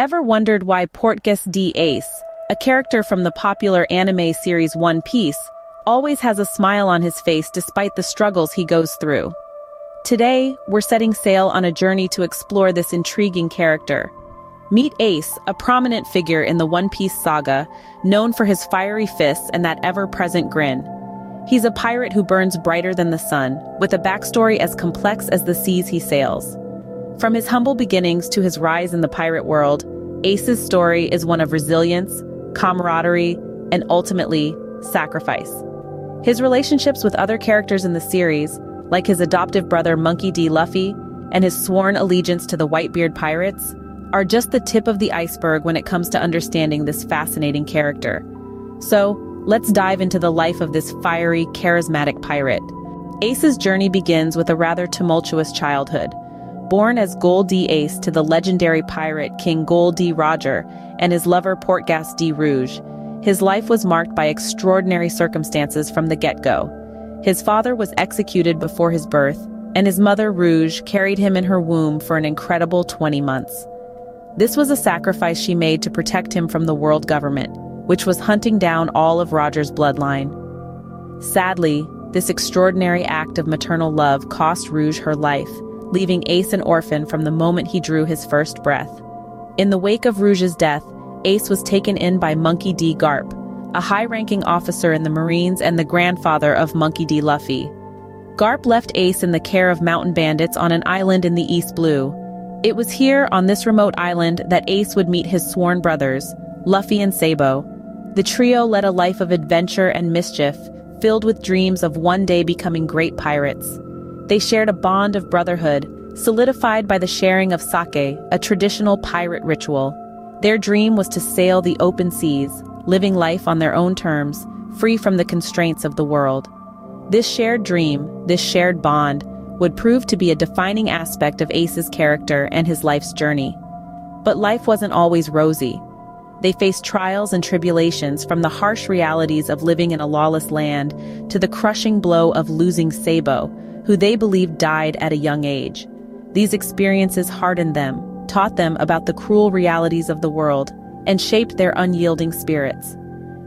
Ever wondered why Portgas D. Ace, a character from the popular anime series One Piece, always has a smile on his face despite the struggles he goes through? Today, we're setting sail on a journey to explore this intriguing character. Meet Ace, a prominent figure in the One Piece saga, known for his fiery fists and that ever-present grin. He's a pirate who burns brighter than the sun, with a backstory as complex as the seas he sails. From his humble beginnings to his rise in the pirate world, Ace's story is one of resilience, camaraderie, and ultimately, sacrifice. His relationships with other characters in the series, like his adoptive brother Monkey D. Luffy and his sworn allegiance to the Whitebeard Pirates, are just the tip of the iceberg when it comes to understanding this fascinating character. So, let's dive into the life of this fiery, charismatic pirate. Ace's journey begins with a rather tumultuous childhood. Born as Gol D. Ace to the legendary pirate King Gol D. Roger and his lover Portgas D. Rouge, his life was marked by extraordinary circumstances from the get-go. His father was executed before his birth, and his mother Rouge carried him in her womb for an incredible 20 months. This was a sacrifice she made to protect him from the world government, which was hunting down all of Roger's bloodline. Sadly, this extraordinary act of maternal love cost Rouge her life, leaving Ace an orphan from the moment he drew his first breath. In the wake of Rouge's death, Ace was taken in by Monkey D. Garp, a high-ranking officer in the Marines and the grandfather of Monkey D. Luffy. Garp left Ace in the care of mountain bandits on an island in the East Blue, it was here, on this remote island, that Ace would meet his sworn brothers, Luffy and Sabo. The trio led a life of adventure and mischief, filled with dreams of one day becoming great pirates. They shared a bond of brotherhood, solidified by the sharing of sake, a traditional pirate ritual. Their dream was to sail the open seas, living life on their own terms, free from the constraints of the world. This shared dream, this shared bond, would prove to be a defining aspect of Ace's character and his life's journey. But life wasn't always rosy. They faced trials and tribulations from the harsh realities of living in a lawless land to the crushing blow of losing Sabo, who they believed died at a young age. These experiences hardened them, taught them about the cruel realities of the world, and shaped their unyielding spirits.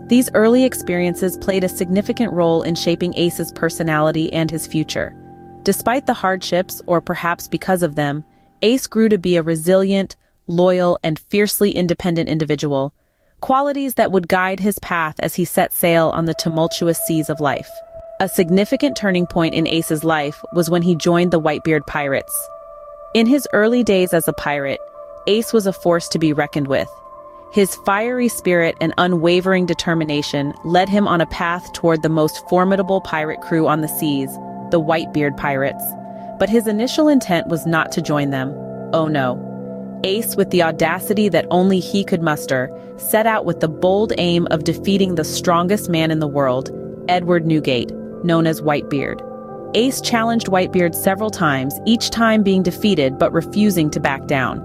These early experiences played a significant role in shaping Ace's personality and his future. Despite the hardships, or perhaps because of them, Ace grew to be a resilient, loyal, and fiercely independent individual, qualities that would guide his path as he set sail on the tumultuous seas of life. A significant turning point in Ace's life was when he joined the Whitebeard Pirates. In his early days as a pirate, Ace was a force to be reckoned with. His fiery spirit and unwavering determination led him on a path toward the most formidable pirate crew on the seas, the Whitebeard pirates, but his initial intent was not to join them. Oh no. Ace, with the audacity that only he could muster, set out with the bold aim of defeating the strongest man in the world, Edward Newgate, known as Whitebeard. Ace challenged Whitebeard several times, each time being defeated but refusing to back down.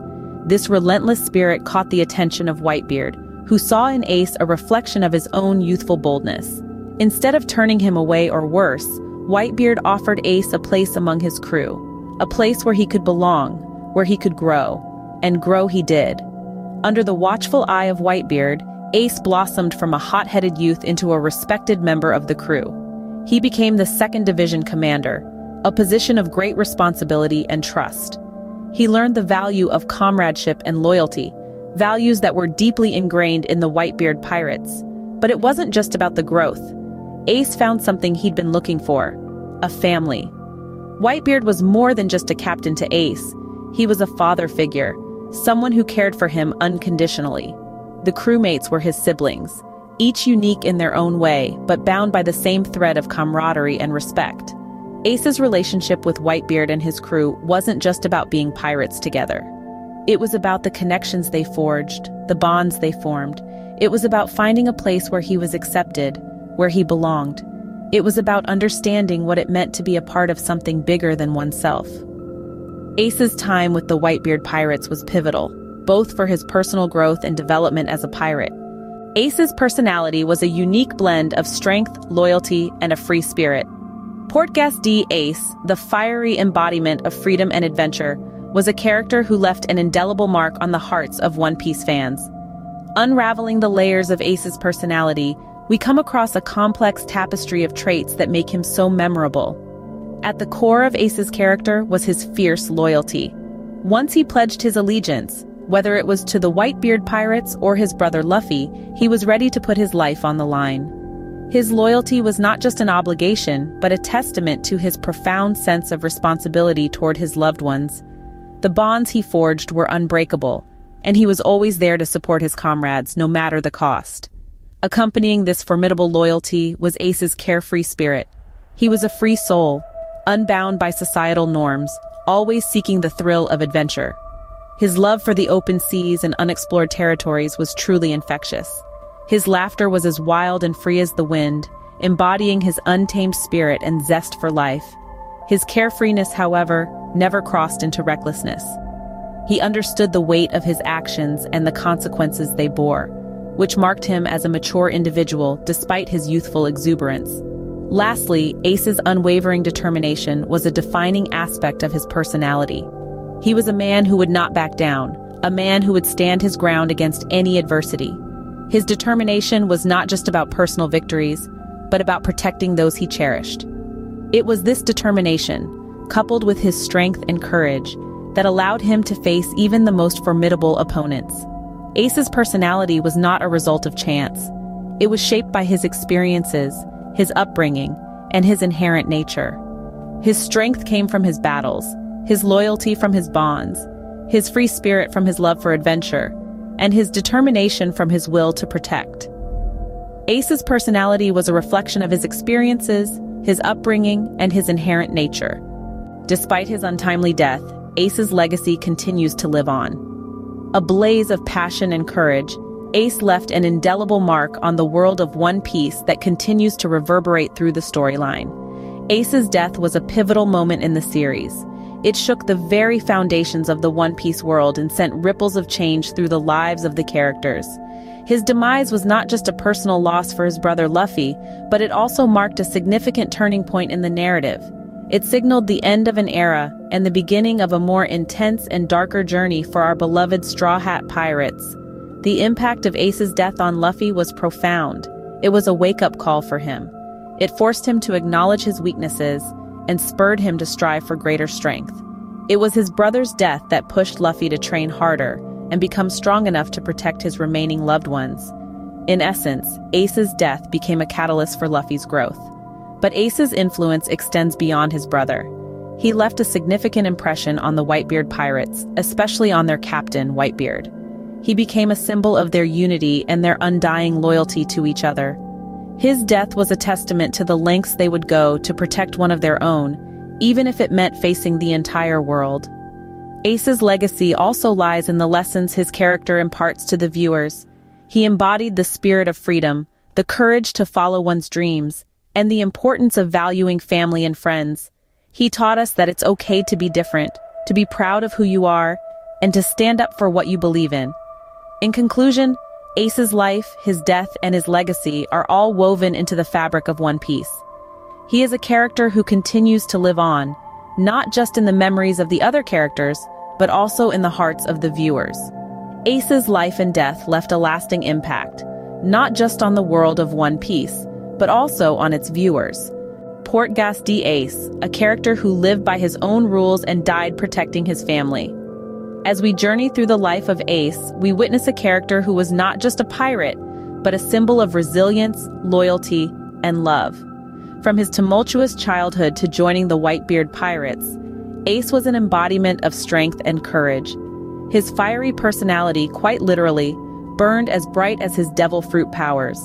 This relentless spirit caught the attention of Whitebeard, who saw in Ace a reflection of his own youthful boldness. Instead of turning him away or worse, Whitebeard offered Ace a place among his crew, a place where he could belong, where he could grow, and grow he did. Under the watchful eye of Whitebeard, Ace blossomed from a hot-headed youth into a respected member of the crew. He became the second division commander, a position of great responsibility and trust. He learned the value of comradeship and loyalty, values that were deeply ingrained in the Whitebeard pirates. But it wasn't just about the growth. Ace found something he'd been looking for, a family. Whitebeard was more than just a captain to Ace. He was a father figure, someone who cared for him unconditionally. The crewmates were his siblings, each unique in their own way, but bound by the same thread of camaraderie and respect. Ace's relationship with Whitebeard and his crew wasn't just about being pirates together. It was about the connections they forged, the bonds they formed. It was about finding a place where he was accepted, where he belonged. It was about understanding what it meant to be a part of something bigger than oneself. Ace's time with the Whitebeard Pirates was pivotal, both for his personal growth and development as a pirate. Ace's personality was a unique blend of strength, loyalty, and a free spirit. Portgas D. Ace, the fiery embodiment of freedom and adventure, was a character who left an indelible mark on the hearts of One Piece fans. Unraveling the layers of Ace's personality, we come across a complex tapestry of traits that make him so memorable. At the core of Ace's character was his fierce loyalty. Once he pledged his allegiance, whether it was to the Whitebeard pirates or his brother Luffy, he was ready to put his life on the line. His loyalty was not just an obligation, but a testament to his profound sense of responsibility toward his loved ones. The bonds he forged were unbreakable, and he was always there to support his comrades, no matter the cost. Accompanying this formidable loyalty was Ace's carefree spirit. He was a free soul, unbound by societal norms, always seeking the thrill of adventure. His love for the open seas and unexplored territories was truly infectious. His laughter was as wild and free as the wind, embodying his untamed spirit and zest for life. His carefreeness, however, never crossed into recklessness. He understood the weight of his actions and the consequences they bore, which marked him as a mature individual despite his youthful exuberance. Lastly, Ace's unwavering determination was a defining aspect of his personality. He was a man who would not back down, a man who would stand his ground against any adversity. His determination was not just about personal victories, but about protecting those he cherished. It was this determination, coupled with his strength and courage, that allowed him to face even the most formidable opponents. Ace's personality was not a result of chance. It was shaped by his experiences, his upbringing, and his inherent nature. His strength came from his battles, his loyalty from his bonds, his free spirit from his love for adventure, and his determination from his will to protect. Ace's personality was a reflection of his experiences, his upbringing, and his inherent nature. Despite his untimely death, Ace's legacy continues to live on. A blaze of passion and courage, Ace left an indelible mark on the world of One Piece that continues to reverberate through the storyline. Ace's death was a pivotal moment in the series. It shook the very foundations of the One Piece world and sent ripples of change through the lives of the characters. His demise was not just a personal loss for his brother Luffy, but it also marked a significant turning point in the narrative. It signaled the end of an era and the beginning of a more intense and darker journey for our beloved Straw Hat Pirates. The impact of Ace's death on Luffy was profound. It was a wake-up call for him. It forced him to acknowledge his weaknesses and spurred him to strive for greater strength. It was his brother's death that pushed Luffy to train harder and become strong enough to protect his remaining loved ones. In essence, Ace's death became a catalyst for Luffy's growth. But Ace's influence extends beyond his brother. He left a significant impression on the Whitebeard pirates, especially on their captain, Whitebeard. He became a symbol of their unity and their undying loyalty to each other. His death was a testament to the lengths they would go to protect one of their own, even if it meant facing the entire world. Ace's legacy also lies in the lessons his character imparts to the viewers. He embodied the spirit of freedom, the courage to follow one's dreams, and the importance of valuing family and friends. He taught us that it's okay to be different, to be proud of who you are, and to stand up for what you believe in. In conclusion, Ace's life, his death, and his legacy are all woven into the fabric of One Piece. He is a character who continues to live on, not just in the memories of the other characters, but also in the hearts of the viewers. Ace's life and death left a lasting impact, not just on the world of One Piece, but also on its viewers. Portgas D. Ace, a character who lived by his own rules and died protecting his family. As we journey through the life of Ace, we witness a character who was not just a pirate, but a symbol of resilience, loyalty, and love. From his tumultuous childhood to joining the Whitebeard Pirates, Ace was an embodiment of strength and courage. His fiery personality, quite literally, burned as bright as his devil fruit powers.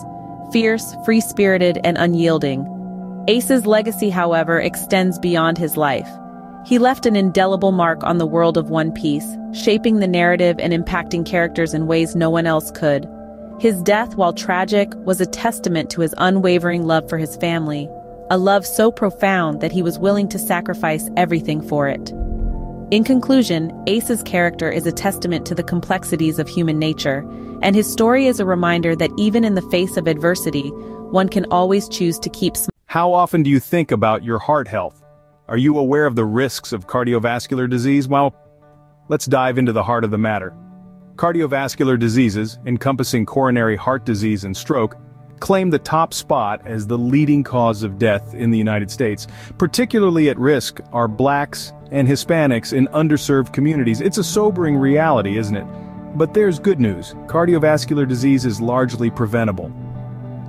Fierce, free-spirited, and unyielding. Ace's legacy, however, extends beyond his life. He left an indelible mark on the world of One Piece, shaping the narrative and impacting characters in ways no one else could. His death, while tragic, was a testament to his unwavering love for his family, a love so profound that he was willing to sacrifice everything for it. In conclusion, Ace's character is a testament to the complexities of human nature, and his story is a reminder that even in the face of adversity, one can always choose to keep smiling. How often do you think about your heart health? Are you aware of the risks of cardiovascular disease? Well, let's dive into the heart of the matter. Cardiovascular diseases, encompassing coronary heart disease and stroke, claim the top spot as the leading cause of death in the United States. Particularly at risk are blacks and Hispanics in underserved communities. It's a sobering reality, isn't it? But there's good news. Cardiovascular disease is largely preventable.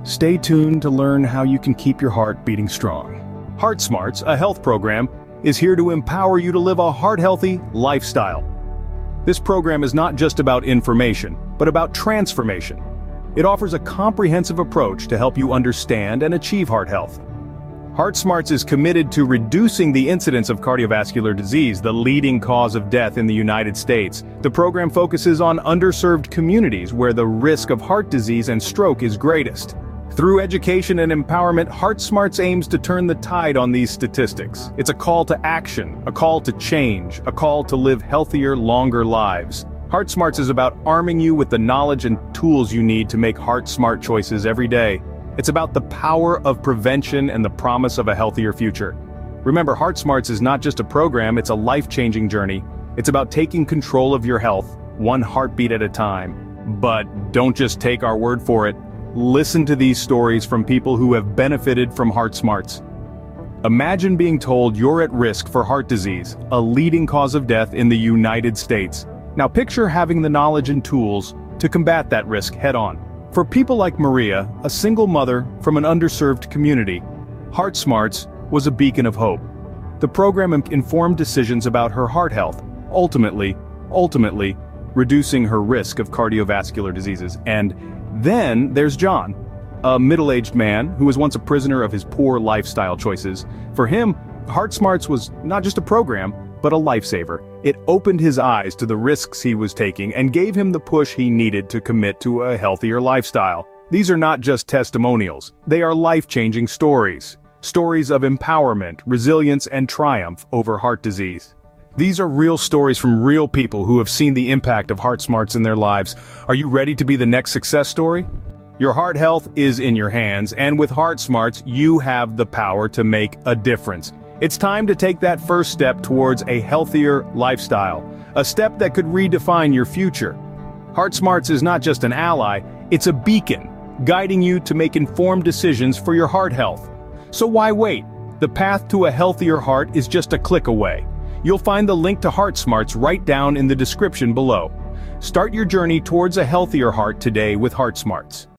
Stay tuned to learn how you can keep your heart beating strong. Heart Smarts, a health program, is here to empower you to live a heart-healthy lifestyle. This program is not just about information, but about transformation. It offers a comprehensive approach to help you understand and achieve heart health. Heart Smarts is committed to reducing the incidence of cardiovascular disease, the leading cause of death in the United States. The program focuses on underserved communities where the risk of heart disease and stroke is greatest. Through education and empowerment, Heart Smarts aims to turn the tide on these statistics. It's a call to action, a call to change, a call to live healthier, longer lives. Heart Smarts is about arming you with the knowledge and tools you need to make heart-smart choices every day. It's about the power of prevention and the promise of a healthier future. Remember, Heart Smarts is not just a program, it's a life-changing journey. It's about taking control of your health, one heartbeat at a time. But don't just take our word for it. Listen to these stories from people who have benefited from Heart Smarts. Imagine being told you're at risk for heart disease, a leading cause of death in the United States. Now picture having the knowledge and tools to combat that risk head-on. For people like Maria, a single mother from an underserved community, Heart Smarts was a beacon of hope. The program informed decisions about her heart health, ultimately, ultimately, reducing her risk of cardiovascular diseases. And then there's John, a middle-aged man who was once a prisoner of his poor lifestyle choices. For him, Heart Smarts was not just a program, but a lifesaver. It opened his eyes to the risks he was taking and gave him the push he needed to commit to a healthier lifestyle. These are not just testimonials, they are life-changing stories. Stories of empowerment, resilience, and triumph over heart disease. These are real stories from real people who have seen the impact of Heart Smarts in their lives. Are you ready to be the next success story? Your heart health is in your hands, and with Heart Smarts, you have the power to make a difference. It's time to take that first step towards a healthier lifestyle, a step that could redefine your future. Heart Smarts is not just an ally, it's a beacon, guiding you to make informed decisions for your heart health. So why wait? The path to a healthier heart is just a click away. You'll find the link to Heart Smarts right down in the description below. Start your journey towards a healthier heart today with Heart Smarts.